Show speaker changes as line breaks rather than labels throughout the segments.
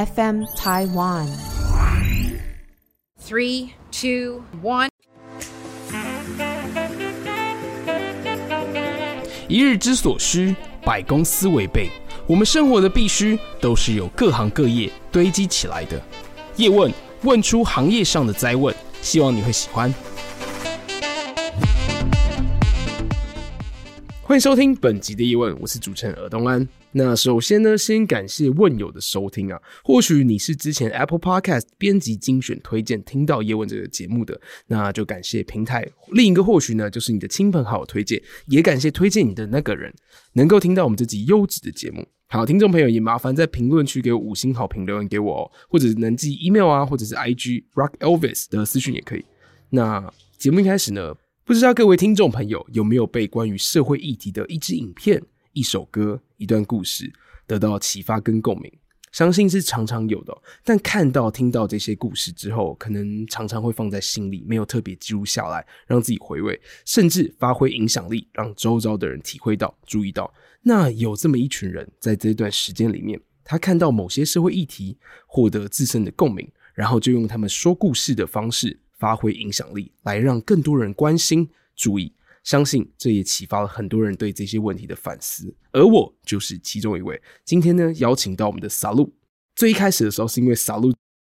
FM Taiwan。
Three, two, one。
一日之所需，百公司为备。我们生活的必须，都是由各行各业堆积起来的。叶问，问出行业上的灾问，希望你会喜欢。欢迎收听本集的业问，我是主持人尔东安。那首先呢，先感谢问友的收听啊。或许你是之前 Apple Podcast 编辑精选推荐听到叶问这个节目的，那就感谢平台。另一个或许呢，就是你的亲朋好友推荐，也感谢推荐你的那个人能够听到我们这集优质的节目。好，听众朋友也麻烦在评论区给我五星好评留言给我哦，或者能寄 email 啊，或者是 IG Rock Elvis 的私讯也可以。那节目一开始呢，不知道各位听众朋友有没有被关于社会议题的一支影片、一首歌、一段故事得到启发跟共鸣？相信是常常有的。但看到、听到这些故事之后，可能常常会放在心里，没有特别记录下来，让自己回味，甚至发挥影响力，让周遭的人体会到、注意到。那有这么一群人，在这段时间里面，他看到某些社会议题，获得自身的共鸣，然后就用他们说故事的方式。发挥影响力，来让更多人关心、注意。相信这也启发了很多人对这些问题的反思，而我就是其中一位。今天呢，邀请到我们的撒露。最一开始的时候，是因为撒露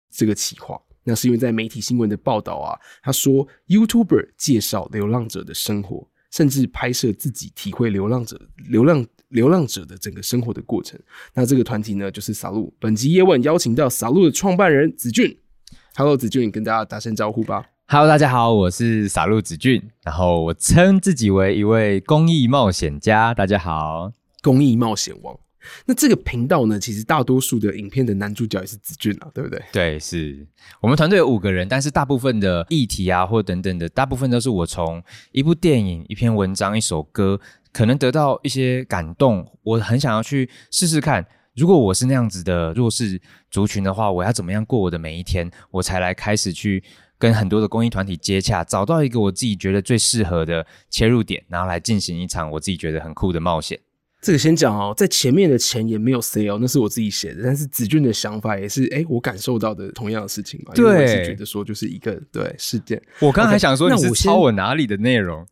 这个企划，那是因为在媒体新闻的报道啊，他说 YouTuber 介绍流浪者的生活，甚至拍摄自己体会流浪者、流浪流浪者的整个生活的过程。那这个团体呢，就是撒露。本集业问邀请到撒露的创办人子俊。Hello，子俊，跟大家打声招呼吧。
Hello，大家好，我是 SALU 子俊，然后我称自己为一位公益冒险家。大家好，
公益冒险王。那这个频道呢，其实大多数的影片的男主角也是子俊啊，对不对？
对，是我们团队有五个人，但是大部分的议题啊，或等等的，大部分都是我从一部电影、一篇文章、一首歌，可能得到一些感动，我很想要去试试看。如果我是那样子的弱势族群的话，我要怎么样过我的每一天？我才来开始去跟很多的公益团体接洽，找到一个我自己觉得最适合的切入点，然后来进行一场我自己觉得很酷的冒险。
这个先讲哦，在前面的前言没有 say 哦，那是我自己写的。但是子俊的想法也是，哎，我感受到的同样的事情嘛。对，我是觉得说就是一个对事件。
我刚才想说你是抄我哪里的内容？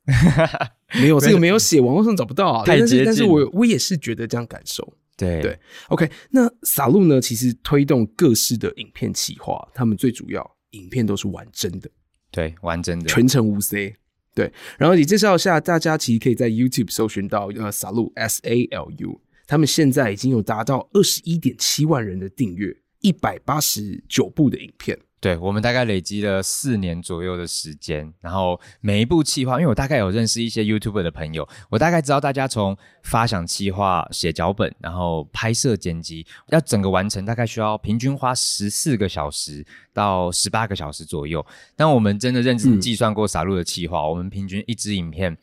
没有，这个没有写，网络上找不到啊。太接近。但是我我也是觉得这样感受。
对对
，OK，那 SALU 呢？其实推动各式的影片企划，他们最主要影片都是完真的，
对，完真的，
全程无 C。对，然后也介绍一下，大家其实可以在 YouTube 搜寻到呃 SALU S A L U，他们现在已经有达到二十一点七万人的订阅，一百八十九部的影片。
对，我们大概累积了四年左右的时间，然后每一部企划，因为我大概有认识一些 YouTuber 的朋友，我大概知道大家从发想企划、写脚本，然后拍摄剪辑，要整个完成大概需要平均花十四个小时到十八个小时左右。但我们真的认真计算过 SALU 的企划，嗯、我们平均一支影片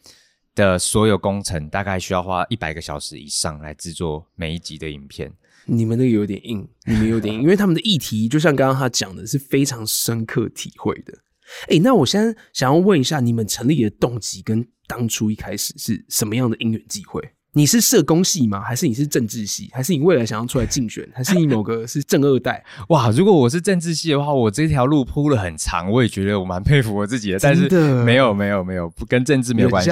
的所有工程大概需要花一百个小时以上来制作每一集的影片。
你们那个有点硬，你们有点硬，因为他们的议题就像刚刚他讲的，是非常深刻体会的。哎、欸，那我现在想要问一下，你们成立的动机跟当初一开始是什么样的因缘际会？你是社工系吗？还是你是政治系？还是你未来想要出来竞选？还是你某个是正二代？
哇！如果我是政治系的话，我这条路铺了很长，我也觉得我蛮佩服我自己的。但是没有没有没有，不跟政治没有关系，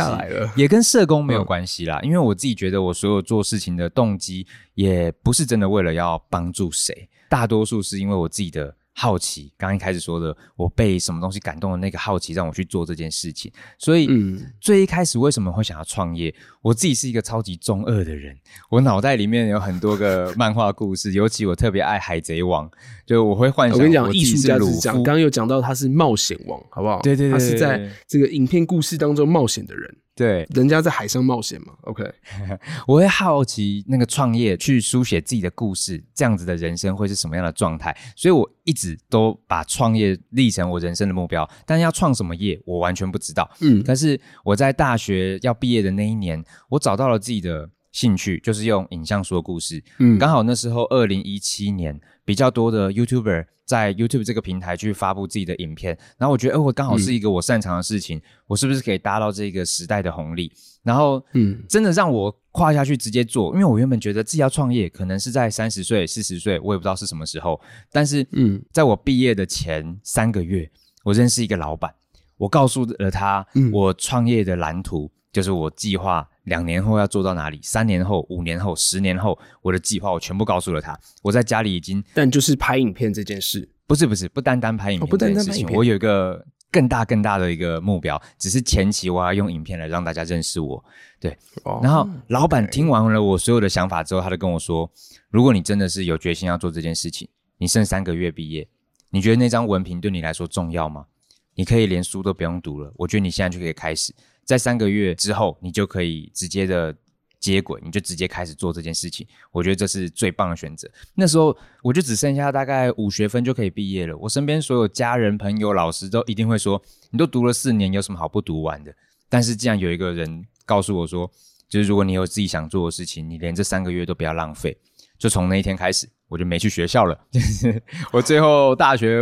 也跟社工没有关系啦。嗯、因为我自己觉得，我所有做事情的动机也不是真的为了要帮助谁，大多数是因为我自己的。好奇，刚刚一开始说的，我被什么东西感动的那个好奇，让我去做这件事情。所以，嗯，最一开始为什么会想要创业？我自己是一个超级中二的人，我脑袋里面有很多个漫画故事，尤其我特别爱海贼王，就我会幻想我。我跟你讲，艺术家是讲，刚刚有讲到他是冒险王，好不好？
对对对，对，他是在这个影片故事当中冒险的人。
对，
人家在海上冒险嘛。OK，
我会好奇那个创业去书写自己的故事，这样子的人生会是什么样的状态？所以我一直都把创业立成我人生的目标。但要创什么业，我完全不知道。嗯，但是我在大学要毕业的那一年，我找到了自己的兴趣，就是用影像说故事。嗯，刚好那时候二零一七年，比较多的 YouTuber。在 YouTube 这个平台去发布自己的影片，然后我觉得，哎，我刚好是一个我擅长的事情，嗯、我是不是可以搭到这个时代的红利？然后，嗯，真的让我跨下去直接做，因为我原本觉得自己要创业，可能是在三十岁、四十岁，我也不知道是什么时候。但是，嗯，在我毕业的前三个月，我认识一个老板，我告诉了他我创业的蓝图，嗯、就是我计划两年后要做到哪里，三年后、五年后、十年后，我的计划我全部告诉了他。我在家里已经，
但就是拍影片这件事，
不是不是，不单单拍影片这件事情，哦、不单单拍影片，我有一个。更大更大的一个目标，只是前期我要用影片来让大家认识我，对。Oh, 然后老板听完了我所有的想法之后，他就跟我说：“如果你真的是有决心要做这件事情，你剩三个月毕业，你觉得那张文凭对你来说重要吗？你可以连书都不用读了，我觉得你现在就可以开始，在三个月之后，你就可以直接的。”接轨，你就直接开始做这件事情，我觉得这是最棒的选择。那时候我就只剩下大概五学分就可以毕业了。我身边所有家人、朋友、老师都一定会说：“你都读了四年，有什么好不读完的？”但是既然有一个人告诉我说：“就是如果你有自己想做的事情，你连这三个月都不要浪费。”就从那一天开始，我就没去学校了。我最后大学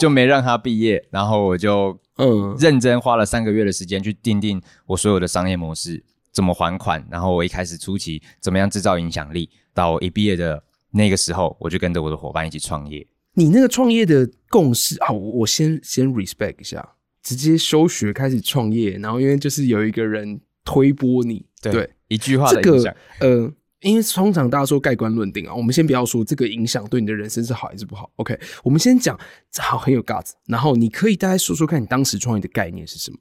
就没让他毕业，然后我就嗯认真花了三个月的时间去订定我所有的商业模式。怎么还款？然后我一开始初期怎么样制造影响力？到我一毕业的那个时候，我就跟着我的伙伴一起创业。
你那个创业的共识啊，我先先 respect 一下，直接休学开始创业，然后因为就是有一个人推波你，对，对
一句话的影响。这个
呃，因为通常大家说盖棺论定啊，我们先不要说这个影响对你的人生是好还是不好。OK，我们先讲好很有 guts，然后你可以大概说说看你当时创业的概念是什么？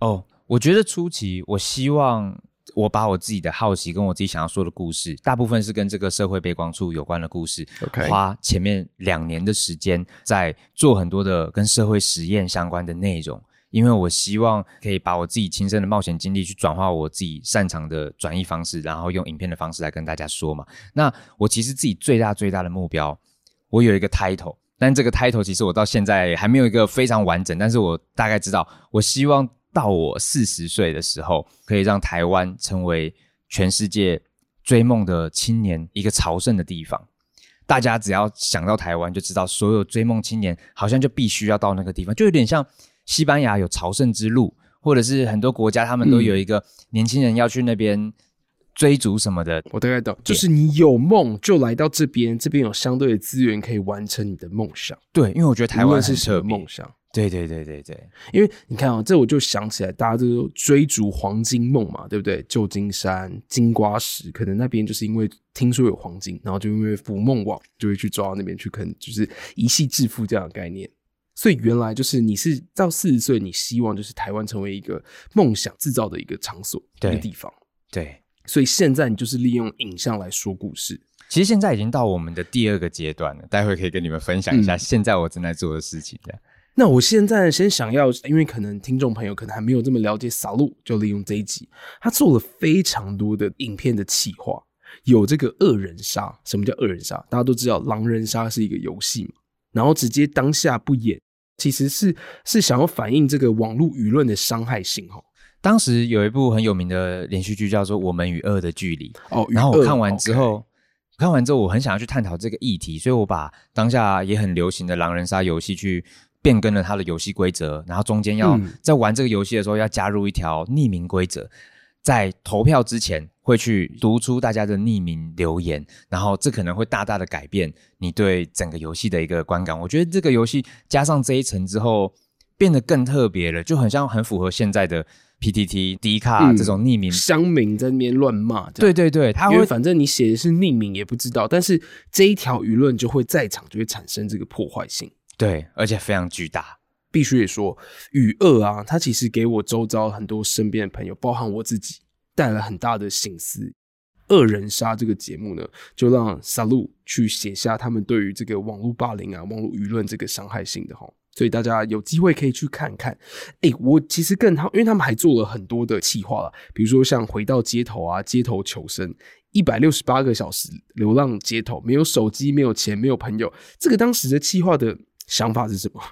哦。我觉得初期，我希望我把我自己的好奇跟我自己想要说的故事，大部分是跟这个社会背光处有关的故事。
Okay.
花前面两年的时间在做很多的跟社会实验相关的内容，因为我希望可以把我自己亲身的冒险经历去转化我自己擅长的转译方式，然后用影片的方式来跟大家说嘛。那我其实自己最大最大的目标，我有一个 title，但这个 title 其实我到现在还没有一个非常完整，但是我大概知道，我希望。到我四十岁的时候，可以让台湾成为全世界追梦的青年一个朝圣的地方。大家只要想到台湾，就知道所有追梦青年好像就必须要到那个地方，就有点像西班牙有朝圣之路，或者是很多国家他们都有一个年轻人要去那边追逐什么的。
我大概懂，就是你有梦就来到这边，这边有相对的资源可以完成你的梦想。
对，因为我觉得台湾是什么
梦想？
对对对对对，
因为你看啊、喔，这我就想起来，大家都追逐黄金梦嘛，对不对？旧金山、金瓜石，可能那边就是因为听说有黄金，然后就因为捕梦网就会去抓到那边去，可能就是一夕致富这样的概念。所以原来就是你是到四十岁，你希望就是台湾成为一个梦想制造的一个场所，一个地方。
对，
所以现在你就是利用影像来说故事。
其实现在已经到我们的第二个阶段了，待会可以跟你们分享一下现在我正在做的事情的。
那我现在先想要，因为可能听众朋友可能还没有这么了解 SALU，就利用这一集，他做了非常多的影片的企划，有这个恶人杀。什么叫恶人杀？大家都知道狼人杀是一个游戏嘛，然后直接当下不演，其实是是想要反映这个网络舆论的伤害性哈。
当时有一部很有名的连续剧叫做《我们与恶的距离》哦，然后我看完之后，看完之后我很想要去探讨这个议题，所以我把当下也很流行的狼人杀游戏去。变更了它的游戏规则，然后中间要在玩这个游戏的时候要加入一条匿名规则，在投票之前会去读出大家的匿名留言，然后这可能会大大的改变你对整个游戏的一个观感。我觉得这个游戏加上这一层之后，变得更特别了，就很像很符合现在的 PTT、D 卡这种匿名
乡民在那边乱骂。
对对对，他会
反正你写的是匿名也不知道，但是这一条舆论就会在场就会产生这个破坏性。
对，而且非常巨大。
必须得说，与恶啊，它其实给我周遭很多身边的朋友，包含我自己，带来很大的省思。恶人杀这个节目呢，就让 SALU 去写下他们对于这个网络霸凌啊、网络舆论这个伤害性的哈。所以大家有机会可以去看看。哎、我其实更好，因为他们还做了很多的企划了，比如说像回到街头啊、街头求生、一百六十八个小时流浪街头，没有手机、没有钱、没有朋友，这个当时的企划的。想法是什么？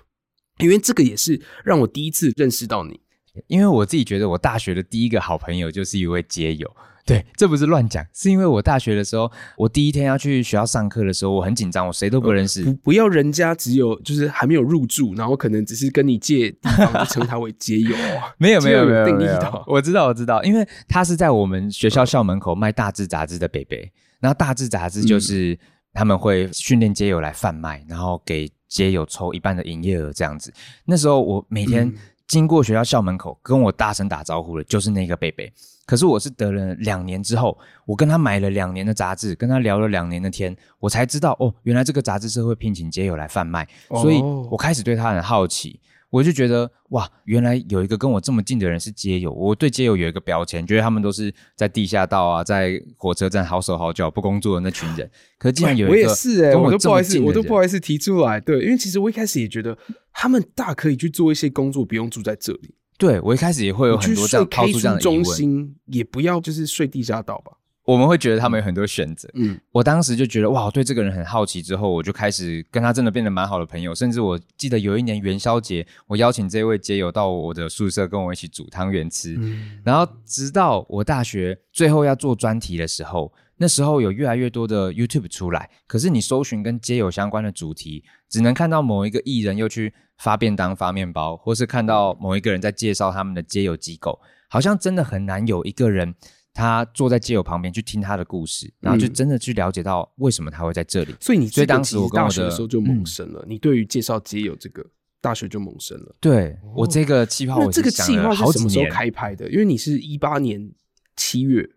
因为这个也是让我第一次认识到你。
因为我自己觉得，我大学的第一个好朋友就是一位街友，对，这不是乱讲，是因为我大学的时候，我第一天要去学校上课的时候，我很紧张，我谁都不认识。
不，不要人家只有就是还没有入住，然后可能只是跟你借地方，就称他为 街友。
没有没有没有没有，我知道我知道，因为他是在我们学校校门口卖大志杂志的北北，然后大志杂志就是他们会训练街友来贩卖，然后给街友抽一半的营业额这样子。那时候我每天经过学校校门口，跟我大声打招呼的就是那个贝贝。可是我是得了两年之后，我跟他买了两年的杂志，跟他聊了两年的天，我才知道哦，原来这个杂志社会聘请街友来贩卖，哦、所以我开始对他很好奇，我就觉得哇，原来有一个跟我这么近的人是街友，我对街友有一个标签，觉得他们都是在地下道啊，在火车站好手好脚不工作的那群人。可是竟然有一个，我也
是哎，我都不好意思，我都不好意思提出来，对，因为其实我一开始也觉得他们大可以去做一些工作，不用住在这里。
对，我一开始也会有很多这样抛出这样的疑问，
中心也不要就是睡地下道吧。
我们会觉得他们有很多选择。嗯，我当时就觉得哇，我对这个人很好奇，之后我就开始跟他真的变得蛮好的朋友。甚至我记得有一年元宵节，我邀请这位街友到我的宿舍跟我一起煮汤圆吃。嗯，然后直到我大学最后要做专题的时候。那时候有越来越多的 YouTube 出来，可是你搜寻跟街友相关的主题，只能看到某一个艺人又去发便当、发面包，或是看到某一个人在介绍他们的街友机构，好像真的很难有一个人他坐在街友旁边去听他的故事，然后就真的去了解到为什么他会在这里。嗯、所以
你所以当时我大学的时候就萌生了，嗯、你对于介绍街友这个大学就萌生了。
对、哦、我这个计划，我这个计划是什么时候
开拍的？因为你是一八年七月。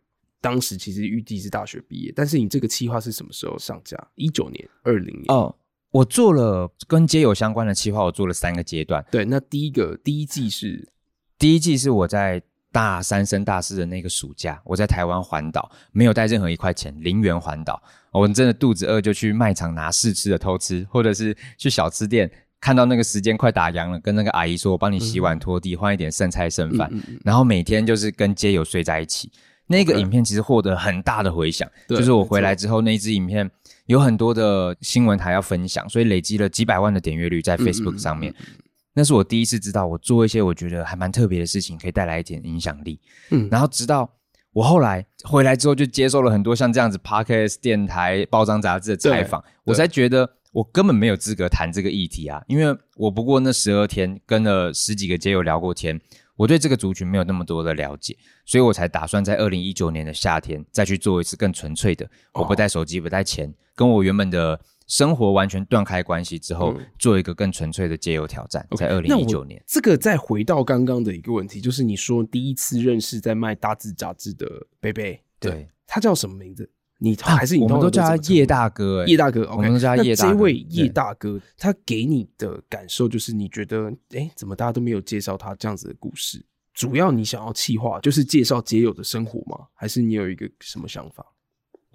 当时其实预计是大学毕业，但是你这个计划是什么时候上架？一九年、二零年
哦。我做了跟街友相关的企划，我做了三个阶段。
对，那第一个第一季是
第一季是我在大三升大四的那个暑假，我在台湾环岛，没有带任何一块钱，零元环岛。我真的肚子饿就去卖场拿试吃的偷吃，或者是去小吃店看到那个时间快打烊了，跟那个阿姨说：“我帮你洗碗拖地，换、嗯、一点剩菜剩饭。嗯嗯嗯”然后每天就是跟街友睡在一起。那个影片其实获得很大的回响，就是我回来之后，那一支影片有很多的新闻台要分享，所以累积了几百万的点阅率在 Facebook 上面。那是我第一次知道，我做一些我觉得还蛮特别的事情，可以带来一点影响力。嗯，然后直到我后来回来之后，就接受了很多像这样子 Podcast 电台、报章杂志的采访，我才觉得我根本没有资格谈这个议题啊，因为我不过那十二天跟了十几个街友聊过天。我对这个族群没有那么多的了解，所以我才打算在二零一九年的夏天再去做一次更纯粹的。我不带手机，不带钱，跟我原本的生活完全断开关系之后，做一个更纯粹的街友挑战。在二零一九年，
这个再回到刚刚的一个问题，就是你说第一次认识在卖大字杂志的贝贝，对，他叫什么名字？你还是你
我们都叫他叶大哥，欸，叶大哥，okay,
我们都叫他叶大哥。这位叶大哥，他给你的感受就是，你觉得，哎、欸，怎么大家都没有介绍他这样子的故事？主要你想要企划，就是介绍街友的生活吗？还是你有一个什么想法？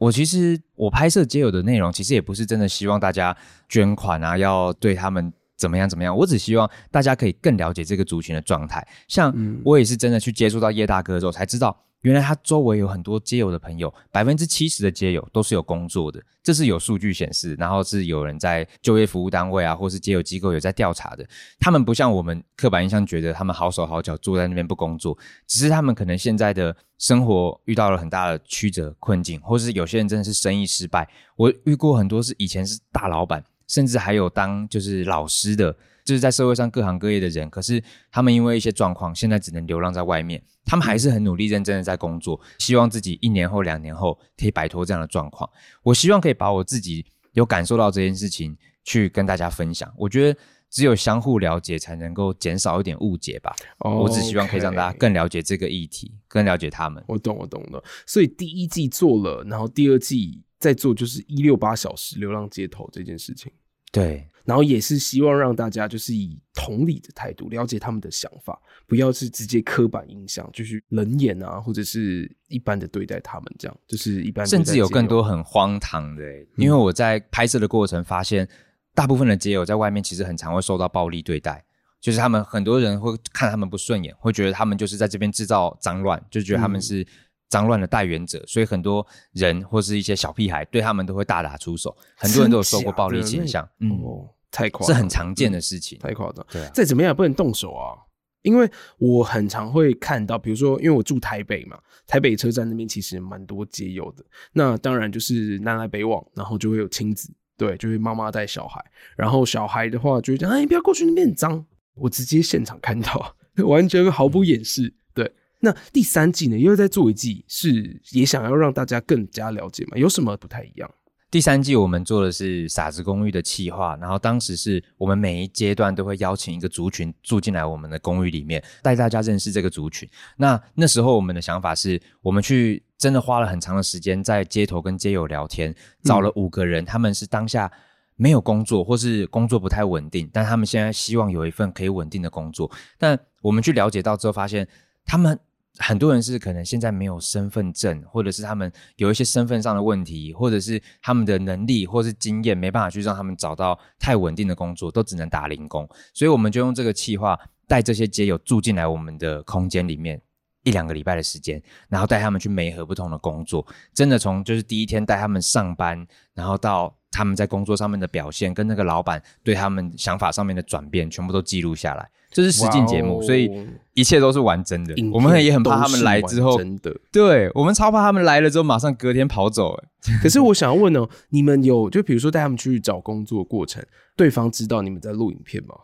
我其实我拍摄街友的内容，其实也不是真的希望大家捐款啊，要对他们怎么样怎么样。我只希望大家可以更了解这个族群的状态。像我也是真的去接触到叶大哥之后，才知道。原来他周围有很多街友的朋友，百分之七十的街友都是有工作的，这是有数据显示，然后是有人在就业服务单位啊，或是街友机构有在调查的。他们不像我们刻板印象觉得他们好手好脚坐在那边不工作，只是他们可能现在的生活遇到了很大的曲折困境，或是有些人真的是生意失败。我遇过很多是以前是大老板，甚至还有当就是老师的。就是在社会上各行各业的人，可是他们因为一些状况，现在只能流浪在外面。他们还是很努力、认真的在工作，希望自己一年后、两年后可以摆脱这样的状况。我希望可以把我自己有感受到这件事情去跟大家分享。我觉得只有相互了解，才能够减少一点误解吧。Okay. 我只希望可以让大家更了解这个议题，更了解他们。
我懂，我懂了。所以第一季做了，然后第二季再做，就是一六八小时流浪街头这件事情。
对。
然后也是希望让大家就是以同理的态度了解他们的想法，不要是直接刻板印象，就是冷眼啊，或者是一般的对待他们这样，就是一般。
甚至有更多很荒唐的、欸，因为我在拍摄的过程发现，大部分的街友在外面其实很常会受到暴力对待，就是他们很多人会看他们不顺眼，会觉得他们就是在这边制造脏乱，就觉得他们是。脏乱的代言者，所以很多人或是一些小屁孩对他们都会大打出手，很多人都有受过暴力倾向。嗯，
哦，太夸张，
是很常见的事情，
太夸张。
对啊，
再怎么样也不能动手啊。因为我很常会看到，比如说，因为我住台北嘛，台北车站那边其实蛮多街友的。那当然就是南来北往，然后就会有亲子，对，就会妈妈带小孩，然后小孩的话就会讲，哎，你不要过去那边很脏。我直接现场看到，完全毫不掩饰。对，那第三季呢，又在做一季，是也想要让大家更加了解嘛？有什么不太一样？
第三季我们做的是傻子公寓的企划，然后当时是我们每一阶段都会邀请一个族群住进来我们的公寓里面，带大家认识这个族群。那那时候我们的想法是，我们去真的花了很长的时间在街头跟街友聊天，找了五个人，他们是当下没有工作或是工作不太稳定，但他们现在希望有一份可以稳定的工作。但我们去了解到之后，发现他们。很多人是可能现在没有身份证，或者是他们有一些身份上的问题，或者是他们的能力或是经验没办法去让他们找到太稳定的工作，都只能打零工。所以我们就用这个计划带这些街友住进来我们的空间里面一两个礼拜的时间，然后带他们去媒合不同的工作，真的从就是第一天带他们上班，然后到他们在工作上面的表现，跟那个老板对他们想法上面的转变，全部都记录下来。这是实境节目，所以一切都是完真的。我们也很怕他们来之后，真的，对，我们超怕他们来了之后马上隔天跑走。
可是我想要问哦，你们有就比如说带他们去找工作过程，对方知道你们在录影片吗？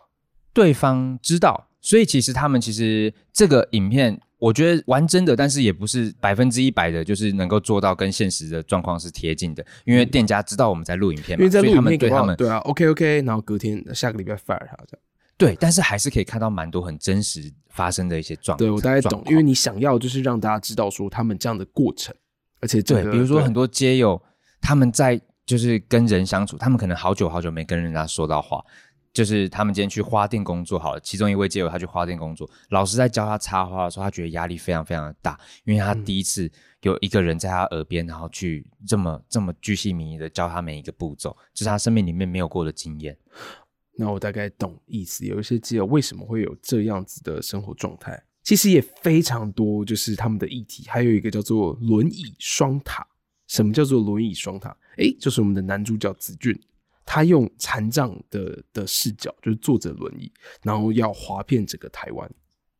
对方知道，所以其实他们其实这个影片，我觉得玩真的，但是也不是百分之一百的，就是能够做到跟现实的状况是贴近的。因为店家知道我们在录影片嘛，因为在录影片对他们
对啊，OK OK，然后隔天下个礼拜 fire 他这样。
对，但是还是可以看到蛮多很真实发生的一些状况。
对，我大概懂，因为你想要就是让大家知道说他们这样的过程，而且对，
比如说很多街友他们在就是跟人相处，他们可能好久好久没跟人家说到话，就是他们今天去花店工作好了，其中一位街友他去花店工作，老师在教他插花的时候，他觉得压力非常非常的大，因为他第一次有一个人在他耳边，然后去这么这么巨细靡遗的教他每一个步骤，就是他生命里面没有过的经验。
那我大概懂意思，有一些基友为什么会有这样子的生活状态，其实也非常多，就是他们的议题，还有一个叫做轮椅双塔。什么叫做轮椅双塔？诶，就是我们的男主角子俊，他用残障的的视角，就是坐着轮椅，然后要滑遍整个台湾，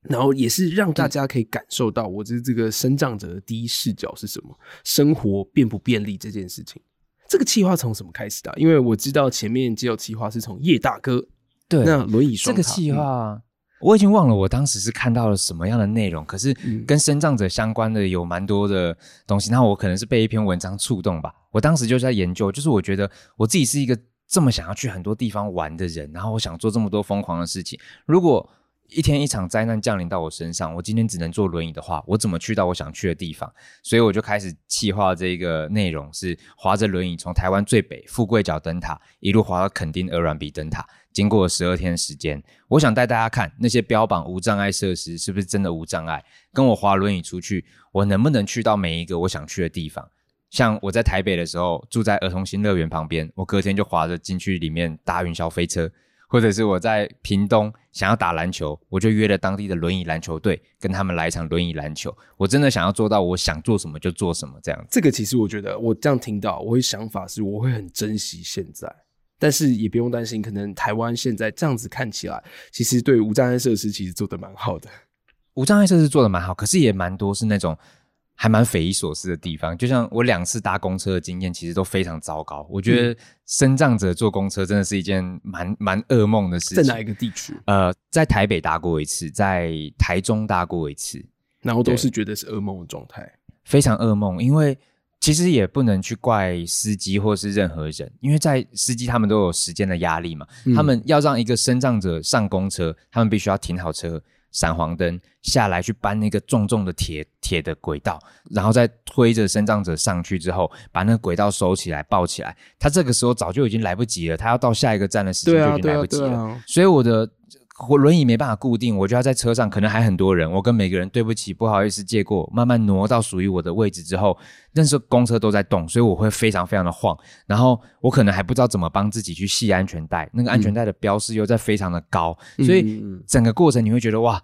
然后也是让大家可以感受到，我这这个身障者的第一视角是什么，生活便不便利这件事情。这个企划从什么开始的？因为我知道前面只有企划是从叶大哥，
对，
那轮椅双
这个企划，嗯，我已经忘了我当时是看到了什么样的内容。可是跟身障者相关的有蛮多的东西，那我可能是被一篇文章触动吧。我当时就在研究，就是我觉得我自己是一个这么想要去很多地方玩的人，然后我想做这么多疯狂的事情，如果。一天一场灾难降临到我身上，我今天只能坐轮椅的话，我怎么去到我想去的地方？所以我就开始企划这个内容，是划着轮椅从台湾最北富贵角灯塔一路滑到垦丁鹅銮鼻灯塔，经过十二天时间，我想带大家看那些标榜无障碍设施是不是真的无障碍？跟我滑轮椅出去，我能不能去到每一个我想去的地方？像我在台北的时候，住在儿童新乐园旁边，我隔天就滑着进去里面搭云霄飞车。或者是我在屏东想要打篮球，我就约了当地的轮椅篮球队，跟他们来一场轮椅篮球。我真的想要做到，我想做什么就做什么这样。
这个其实我觉得，我这样听到，我会想法是，我会很珍惜现在，但是也不用担心，可能台湾现在这样子看起来，其实对无障碍设施其实做得蛮好的。
无障碍设施做得蛮好，可是也蛮多是那种。还蛮匪夷所思的地方，就像我两次搭公车的经验，其实都非常糟糕。我觉得身障者坐公车真的是一件蛮蛮噩梦的事情。
在哪一个地区？
呃，在台北搭过一次，在台中搭过一次，
然后都是觉得是噩梦的状态，
非常噩梦。因为其实也不能去怪司机或是任何人，因为在司机他们都有时间的压力嘛，嗯、他们要让一个身障者上公车，他们必须要停好车。闪黄灯下来去搬那个重重的铁铁的轨道，然后再推着身障者上去之后，把那个轨道收起来抱起来。他这个时候早就已经来不及了，他要到下一个站的时间就已经来不及了。啊啊啊、所以我的我轮椅没办法固定，我就要在车上，可能还很多人，我跟每个人对不起，不好意思借过，慢慢挪到属于我的位置之后，那时候公车都在动，所以我会非常非常的晃，然后我可能还不知道怎么帮自己去系安全带，那个安全带的标识又在非常的高，嗯、所以整个过程你会觉得哇。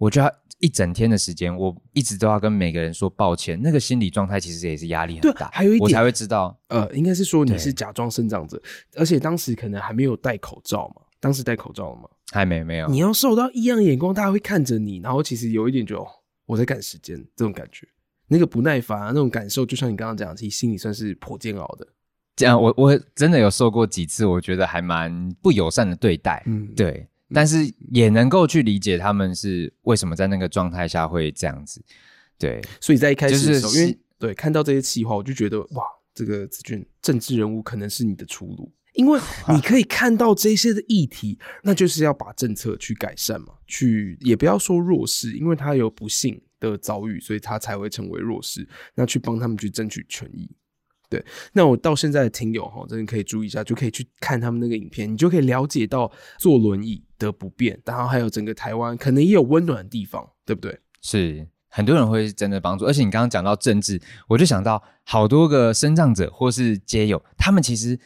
我就要一整天的时间，我一直都要跟每个人说抱歉，那个心理状态其实也是压力很大。
还有一点，
我才会知道，
呃，应该是说你是假装生长者，而且当时可能还没有戴口罩嘛？当时戴口罩了吗？
还没没有。
你要受到异样眼光，大家会看着你，然后其实有一点就我在赶时间这种感觉，那个不耐烦、啊、那种感受，就像你刚刚讲，其实心里算是颇煎熬的。
这样，我我真的有受过几次，我觉得还蛮不友善的对待。嗯，对，但是也能够去理解他们是为什么在那个状态下会这样子。对，
所以在一开始的时候，就是、因为对看到这些气话，我就觉得哇，这个子俊政治人物可能是你的出路，因为你可以看到这些的议题，那就是要把政策去改善嘛，去也不要说弱势，因为他有不幸的遭遇，所以他才会成为弱势，那去帮他们去争取权益。对，那我到现在的听友哈，真的可以注意一下，就可以去看他们那个影片，你就可以了解到坐轮椅的不便，然后还有整个台湾可能也有温暖的地方，对不对？
是很多人会真的帮助，而且你刚刚讲到政治，我就想到好多个身障者或是街友，他们其实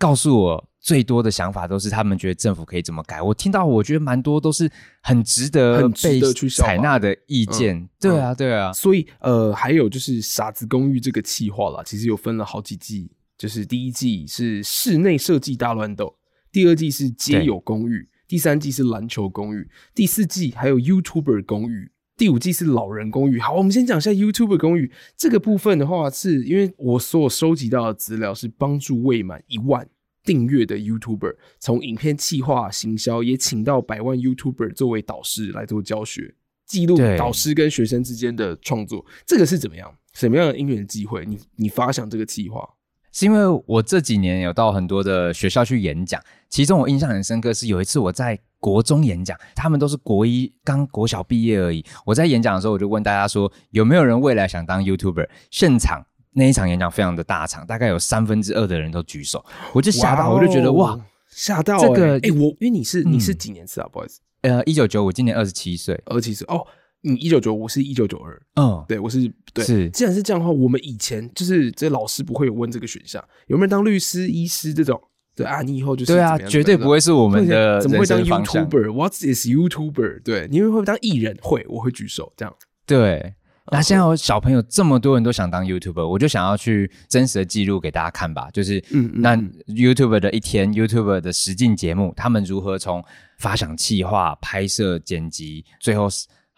告诉我。最多的想法都是他们觉得政府可以怎么改。我听到，我觉得蛮多都是很值得
很值得去
采纳的意见。嗯、对啊，对啊。
所以呃，还有就是《傻子公寓》这个企划啦，其实有分了好几季。就是第一季是室内设计大乱斗，第二季是街友公寓，第三季是篮球公寓，第四季还有 YouTuber 公寓，第五季是老人公寓。好，我们先讲一下 YouTuber 公寓这个部分的话，是因为我所收集到的资料是帮助未满一万。订阅的 YouTuber 从影片企划、行销，也请到百万 YouTuber 作为导师来做教学，记录导师跟学生之间的创作。这个是怎么样？什么样的因缘机会？你你发想这个企划，
是因为我这几年有到很多的学校去演讲，其中我印象很深刻是有一次我在国中演讲，他们都是国一刚国小毕业而已。我在演讲的时候，我就问大家说，有没有人未来想当 YouTuber？现场。那一场演讲非常的大场，大概有三分之二的人都举手，我就吓到，我就觉得哇，
吓到、欸、这个哎、欸，我因为你是你是几年次啊？嗯、不好意思，
呃，一九九五，今年二十七岁，
二十七岁哦。你一九九五，是一九九二，嗯，对，我是对。是，既然是这样的话，我们以前就是这老师不会有问这个选项，有没有当律师、医师这种？对啊，你以后就是
对啊，绝对不会是我们的
怎么会当 YouTuber？What is YouTuber？对，你会不会当艺人？会，我会举手这样。
对。那现在有小朋友这么多人都想当 YouTuber，我就想要去真实的记录给大家看吧。就是，嗯，那 YouTuber 的一天，YouTuber 的实境节目，他们如何从发想企划、拍摄、剪辑，最后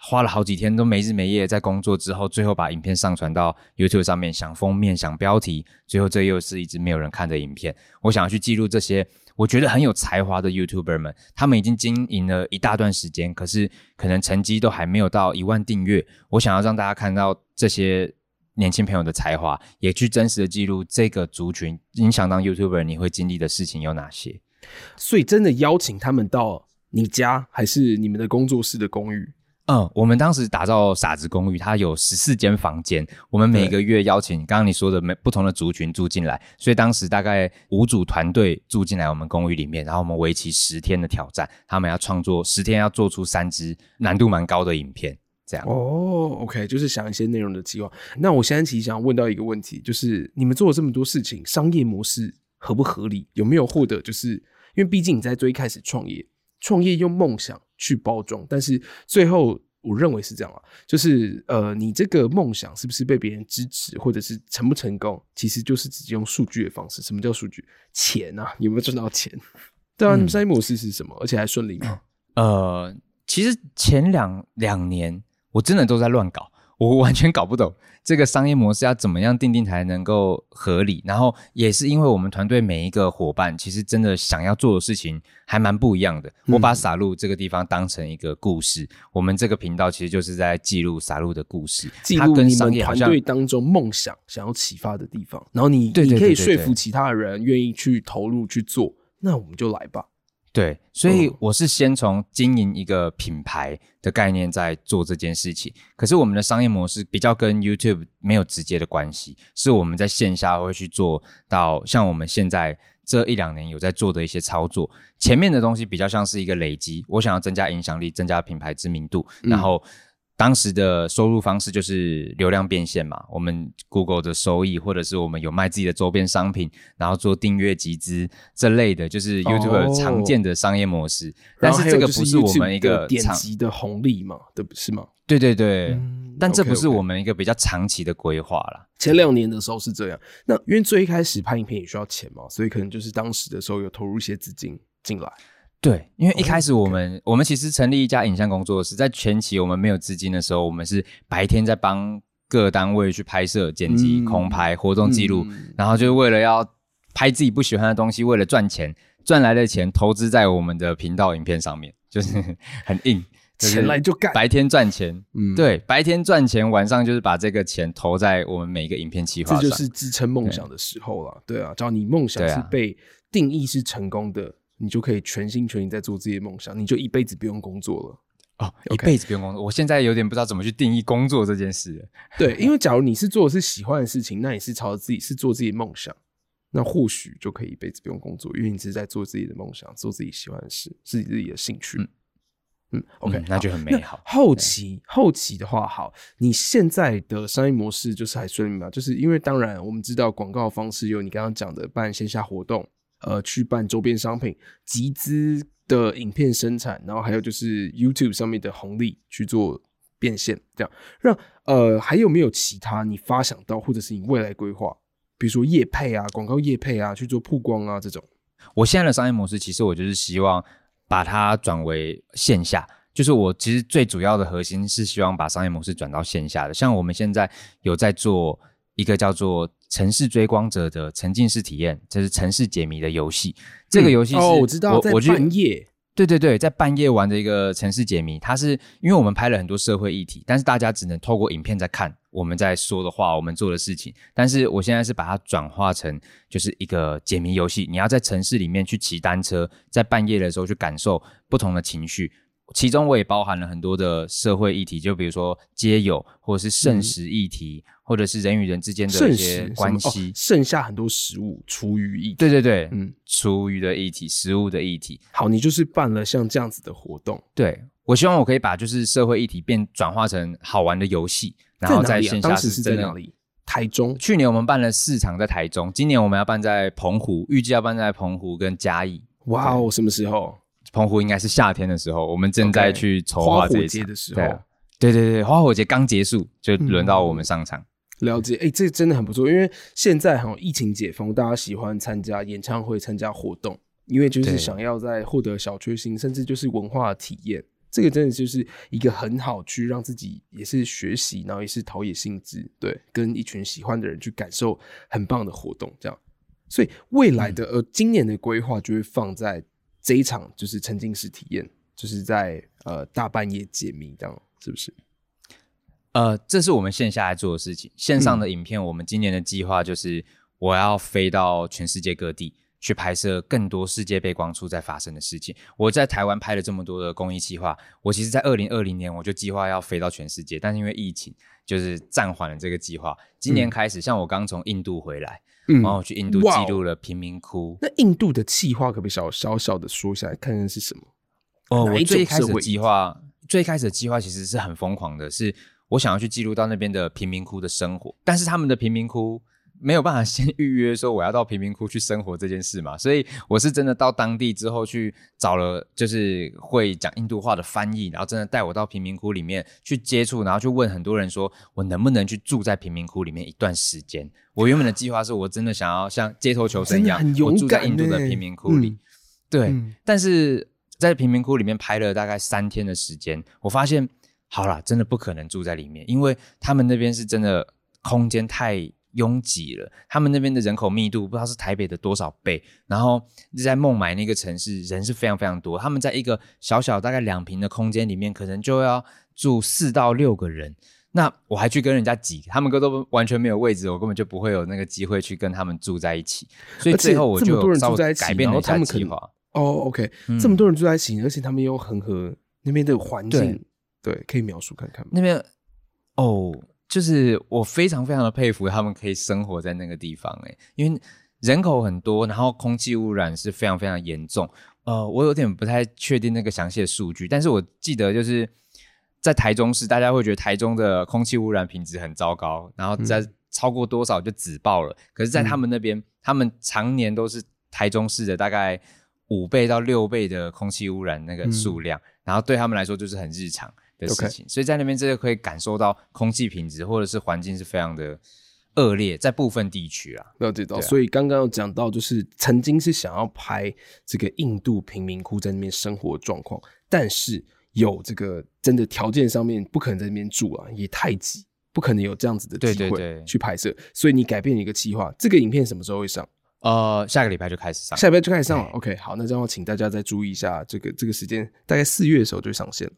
花了好几天都没日没夜在工作之后，最后把影片上传到 YouTube 上面，想封面、想标题，最后这又是一支没有人看的影片。我想要去记录这些。我觉得很有才华的 YouTuber 们，他们已经经营了一大段时间，可是可能成绩都还没有到一万订阅。我想要让大家看到这些年轻朋友的才华，也去真实的记录这个族群。你想当 YouTuber，你会经历的事情有哪些？
所以真的邀请他们到你家，还是你们的工作室的公寓？
嗯，我们当时打造傻子公寓，它有十四间房间。我们每个月邀请刚刚你说的每不同的族群住进来，所以当时大概五组团队住进来我们公寓里面，然后我们为期十天的挑战，他们要创作十天要做出三支难度蛮高的影片，这样。
哦，OK，就是想一些内容的计划。那我现在其实想问到一个问题，就是你们做了这么多事情，商业模式合不合理？有没有获得？就是因为毕竟你在最开始创业，创业用梦想。去包装，但是最后我认为是这样啊，就是呃，你这个梦想是不是被别人支持，或者是成不成功，其实就是直接用数据的方式。什么叫数据？钱啊，有没有赚到钱？对啊，你们商业模式是什么？而且还顺利吗？
呃，其实前两两年我真的都在乱搞。我完全搞不懂这个商业模式要怎么样定定才能够合理，然后也是因为我们团队每一个伙伴其实真的想要做的事情还蛮不一样的。嗯、我把撒路这个地方当成一个故事，我们这个频道其实就是在记录撒路的故事，
记录你们团队当中梦想想要启发的地方，然后你你可以说服其他的人愿意去投入去做，那我们就来吧。
对，所以我是先从经营一个品牌的概念在做这件事情。可是我们的商业模式比较跟 YouTube 没有直接的关系，是我们在线下会去做到像我们现在这一两年有在做的一些操作。前面的东西比较像是一个累积，我想要增加影响力，增加品牌知名度，然后。当时的收入方式就是流量变现嘛，我们 Google 的收益，或者是我们有卖自己的周边商品，然后做订阅集资这类的，就是 YouTube 常见的商业模式。哦、但是这个不是我们一个
点击的红利嘛，对不是吗？
对对对，嗯、但这不是我们一个比较长期的规划啦。
前两年的时候是这样，那因为最一开始拍影片也需要钱嘛，所以可能就是当时的时候有投入一些资金进来。
对，因为一开始我们、oh. 我们其实成立一家影像工作室，在前期我们没有资金的时候，我们是白天在帮各单位去拍摄、剪辑、空拍、活动记录，嗯、然后就是为了要拍自己不喜欢的东西，为了赚钱，赚来的钱投资在我们的频道影片上面，就是 很硬。
钱来就干，
白天赚钱，嗯，对，白天赚钱，晚上就是把这个钱投在我们每一个影片计划上，
这就是支撑梦想的时候了。对，啊，只要你梦想是被定义是成功的，啊、你就可以全心全意在做自己的梦想，你就一辈子不用工作了。
哦，一辈子不用工作，我现在有点不知道怎么去定义工作这件事。
对，因为假如你是做的是喜欢的事情，那你是朝着自己是做自己的梦想，那或许就可以一辈子不用工作，因为你只是在做自己的梦想，做自己喜欢的事，是自己的兴趣。嗯嗯，OK，
嗯，那就很美好。
后期后期的话，好，你现在的商业模式就是还顺利吗？就是因为当然我们知道广告方式有你刚刚讲的办线下活动，呃，去办周边商品，集资的影片生产，然后还有就是 YouTube 上面的红利去做变现，这样让呃还有没有其他你发想到或者是你未来规划，比如说业配啊、广告业配啊、去做曝光啊这种？
我现在的商业模式其实我就是希望。把它转为线下，就是我其实最主要的核心是希望把商业模式转到线下的。像我们现在有在做一个叫做《城市追光者》的沉浸式体验，这是城市解谜的游戏。这个游戏哦，
我知道，在半夜。
对对对，在半夜玩的一个城市解谜，它是因为我们拍了很多社会议题，但是大家只能透过影片在看我们在说的话，我们做的事情。但是我现在是把它转化成就是一个解谜游戏，你要在城市里面去骑单车，在半夜的时候去感受不同的情绪。其中我也包含了很多的社会议题，就比如说街友，或者是剩食议题，嗯、或者是人与人之间的一些关系、哦，
剩下很多食物厨余议题。
对对对，嗯，厨余的议题，食物的议题。
好，你就是办了像这样子的活动。
对，我希望我可以把就是社会议题变转化成好玩的游戏，然后在线下是。
在哪里啊？当时是在哪里？台中。
去年我们办了四场在台中，今年我们要办在澎湖，预计要办在澎湖跟嘉义。
哇哦，什么时候？
澎湖应该是夏天的时候，我们正在去筹划这一场。
花火节的时候，
对对对，花火节刚结束，就轮到我们上场。
嗯、了解，哎、欸，这真的很不错，因为现在好像疫情解封，大家喜欢参加演唱会、参加活动，因为就是想要在获得小确幸，甚至就是文化体验。这个真的就是一个很好去让自己也是学习，然后也是陶冶性质，对，跟一群喜欢的人去感受很棒的活动，这样。所以未来的、嗯、呃，今年的规划就会放在。这一场就是沉浸式体验，就是在呃大半夜解谜，这样是不是？
呃，这是我们线下来做的事情。线上的影片，我们今年的计划就是我要飞到全世界各地去拍摄更多世界背光处在发生的事情。我在台湾拍了这么多的公益计划，我其实在二零二零年我就计划要飞到全世界，但是因为疫情，就是暂缓了这个计划。今年开始，嗯、像我刚从印度回来。嗯，然后我去印度记录了贫民窟。
那印度的计划可不可以小小小的说一下，看看是什么？
哦，我最开始的计划，最开始的计划其实是很疯狂的，是我想要去记录到那边的贫民窟的生活，但是他们的贫民窟。没有办法先 预约说我要到贫民窟去生活这件事嘛，所以我是真的到当地之后去找了，就是会讲印度话的翻译，然后真的带我到贫民窟里面去接触，然后去问很多人说我能不能去住在贫民窟里面一段时间。我原本的计划是我真的想要像街头求生一样，我住在印度的贫民窟里，嗯、对。嗯、但是在贫民窟里面拍了大概三天的时间，我发现好啦，真的不可能住在里面，因为他们那边是真的空间太。拥挤了，他们那边的人口密度不知道是台北的多少倍。然后在孟买那个城市，人是非常非常多。他们在一个小小大概两平的空间里面，可能就要住四到六个人。那我还去跟人家挤，他们哥都完全没有位置，我根本就不会有那个机会去跟他们住在一起。所以最后我就稍微改变了一下计划。
哦，OK，嗯，这么多人住在一起，而且他们又很和那边的环境，对，可以描述看看吗？
那边哦。就是我非常非常的佩服他们可以生活在那个地方，诶，因为人口很多，然后空气污染是非常非常严重。呃，我有点不太确定那个详细的数据，但是我记得就是在台中市，大家会觉得台中的空气污染品质很糟糕，然后在超过多少就紫爆了。嗯、可是，在他们那边，嗯、他们常年都是台中市的大概五倍到六倍的空气污染那个数量，嗯、然后对他们来说就是很日常的事情，Okay. 所以在那边真的可以感受到空气品质或者是环境是非常的恶劣，在部分地区啊，
了解到。所以刚刚有讲到，就是曾经是想要拍这个印度贫民窟在那边生活状况，但是有这个真的条件上面不可能在那边住啊，也太挤，不可能有这样子的机会去拍摄，所以你改变一个计划。这个影片什么时候会上？
呃，下个礼拜就开始上，
下礼拜就开始上了。OK，好，那这样请大家再注意一下这个这个时间，大概四月的时候就上线了。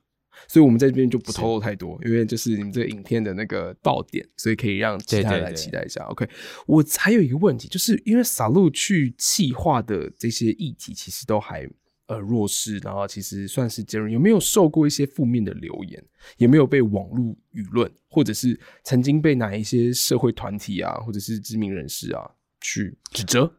所以我们在这边就不透露太多，因为就是你们这个影片的那个爆点，所以可以让其他人来期待一下。对对对 OK，我还有一个问题，就是因为 SALU 去气化的这些议题，其实都还呃弱势，然后其实算是尖锐，有没有受过一些负面的留言？有没有被网络舆论，或者是曾经被哪一些社会团体啊，或者是知名人士啊去指责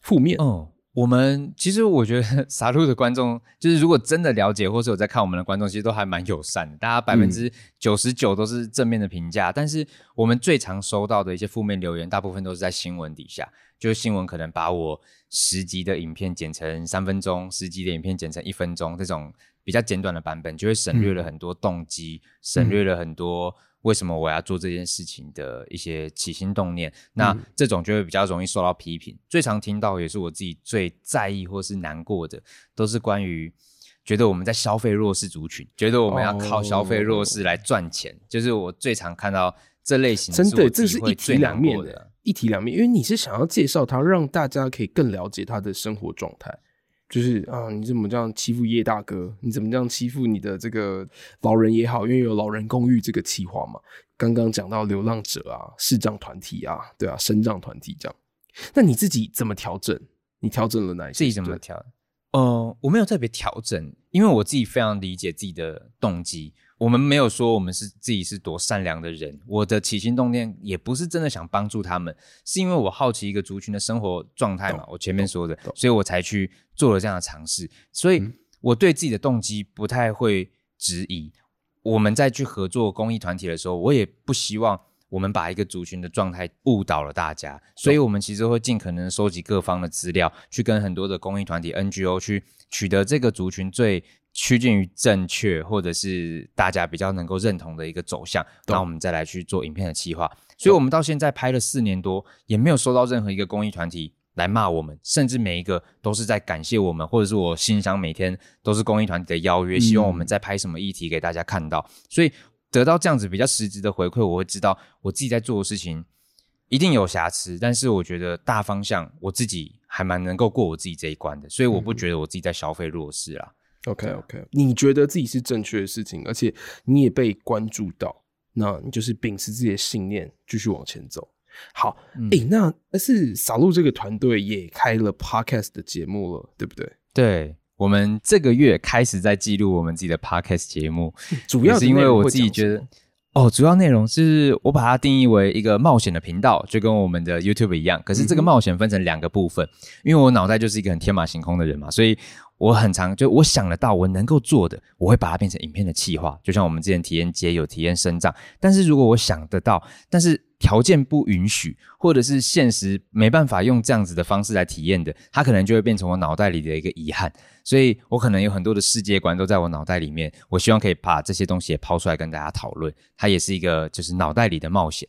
负面？
哦。我们其实我觉得 SALU 的观众，就是如果真的了解或是有在看我们的观众，其实都还蛮友善的，大家百分之九十九都是正面的评价。嗯、但是我们最常收到的一些负面留言，大部分都是在新闻底下，就是新闻可能把我十集的影片剪成三分钟，十集的影片剪成一分钟，这种比较简短的版本，就会省略了很多动机，嗯、省略了很多。为什么我要做这件事情的一些起心动念？那这种就会比较容易受到批评。嗯、最常听到也是我自己最在意或是难过的，都是关于觉得我们在消费弱势族群，觉得我们要靠消费弱势来赚钱。哦、就是我最常看到这类型的，
真的这是一体两面的，一体两面。因为你是想要介绍他，让大家可以更了解他的生活状态。就是啊，你怎么这样欺负叶大哥？你怎么这样欺负你的这个老人也好？因为有老人公寓这个企划嘛。刚刚讲到流浪者啊、视障团体啊，对啊，身障团体这样。那你自己怎么调整？你调整了哪一些？
自己怎么调？呃，我没有特别调整，因为我自己非常理解自己的动机。我们没有说我们是自己是多善良的人，我的起心动念也不是真的想帮助他们，是因为我好奇一个族群的生活状态嘛。我前面说的，所以我才去做了这样的尝试。所以我对自己的动机不太会质疑。我们在去合作公益团体的时候，我也不希望我们把一个族群的状态误导了大家，所以我们其实会尽可能收集各方的资料，去跟很多的公益团体 NGO 去取得这个族群最。趋近于正确，或者是大家比较能够认同的一个走向，那我们再来去做影片的企划。所以，我们到现在拍了四年多，也没有收到任何一个公益团体来骂我们，甚至每一个都是在感谢我们，或者是我欣赏每天都是公益团体的邀约，希望我们在拍什么议题给大家看到。所以，得到这样子比较实质的回馈，我会知道我自己在做的事情一定有瑕疵，但是我觉得大方向我自己还蛮能够过我自己这一关的，所以我不觉得我自己在消费弱势啦。
OK OK，你觉得自己是正确的事情，而且你也被关注到，那你就是秉持自己的信念继续往前走。好，诶、嗯欸，那但是 SALU 这个团队也开了 Podcast 的节目了，对不对？
对，我们这个月开始在记录我们自己的 Podcast 节目，主要是因为我自己觉得。哦，主要内容是我把它定义为一个冒险的频道，就跟我们的 YouTube 一样。可是这个冒险分成两个部分，因为我脑袋就是一个很天马行空的人嘛，所以我很常就我想得到我能够做的，我会把它变成影片的企划。就像我们之前体验街有体验生长，但是如果我想得到，但是条件不允许，或者是现实没办法用这样子的方式来体验的，它可能就会变成我脑袋里的一个遗憾。所以我可能有很多的世界观都在我脑袋里面，我希望可以把这些东西也抛出来跟大家讨论。它也是一个就是脑袋里的冒险。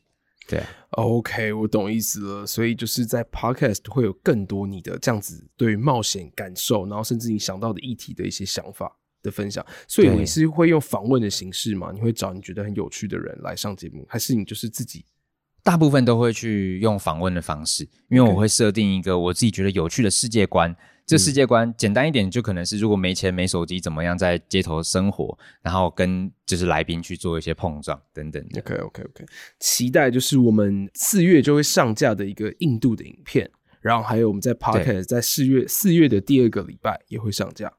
对
，OK，我懂意思了。所以就是在 Podcast 会有更多你的这样子对于冒险感受，然后甚至你想到的议题的一些想法的分享。所以你是会用访问的形式吗？你会找你觉得很有趣的人来上节目，还是你就是自己？
大部分都会去用访问的方式，因为我会设定一个我自己觉得有趣的世界观。这世界观简单一点，就可能是如果没钱没手机，怎么样在街头生活，然后跟就是来宾去做一些碰撞等等。
OK OK OK，期待就是我们四月就会上架的一个印度的影片，然后还有我们在 Podcast 在四月四月的第二个礼拜也会上架，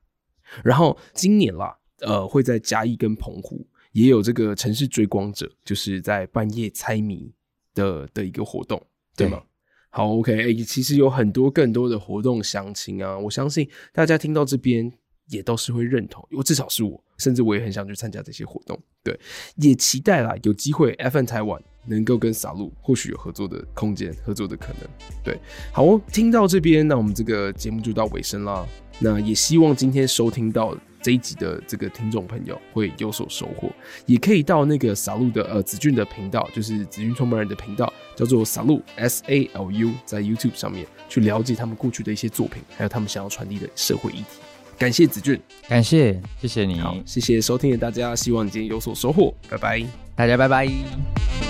然后今年啦，呃，会在嘉义跟澎湖也有这个城市追光者，就是在半夜猜谜的的一个活动，对。吗？好，OK，欸，其实有很多更多的活动详情啊，我相信大家听到这边也都是会认同，我至少是我，甚至我也很想去参加这些活动，对，也期待啦，有机会 FN 台湾能够跟 SALU 或许有合作的空间，合作的可能，对，好，听到这边，那我们这个节目就到尾声啦，那也希望今天收听到这一集的这个听众朋友会有所收获。也可以到那个 SALU 的呃子俊的频道，就是子俊创办人的频道，叫做 SALU S A L U，在 YouTube 上面去了解他们过去的一些作品，还有他们想要传递的社会议题。感谢子俊，
感谢，谢谢你，
好，谢谢收听的大家，希望你今天有所收获，拜拜，
大家拜拜。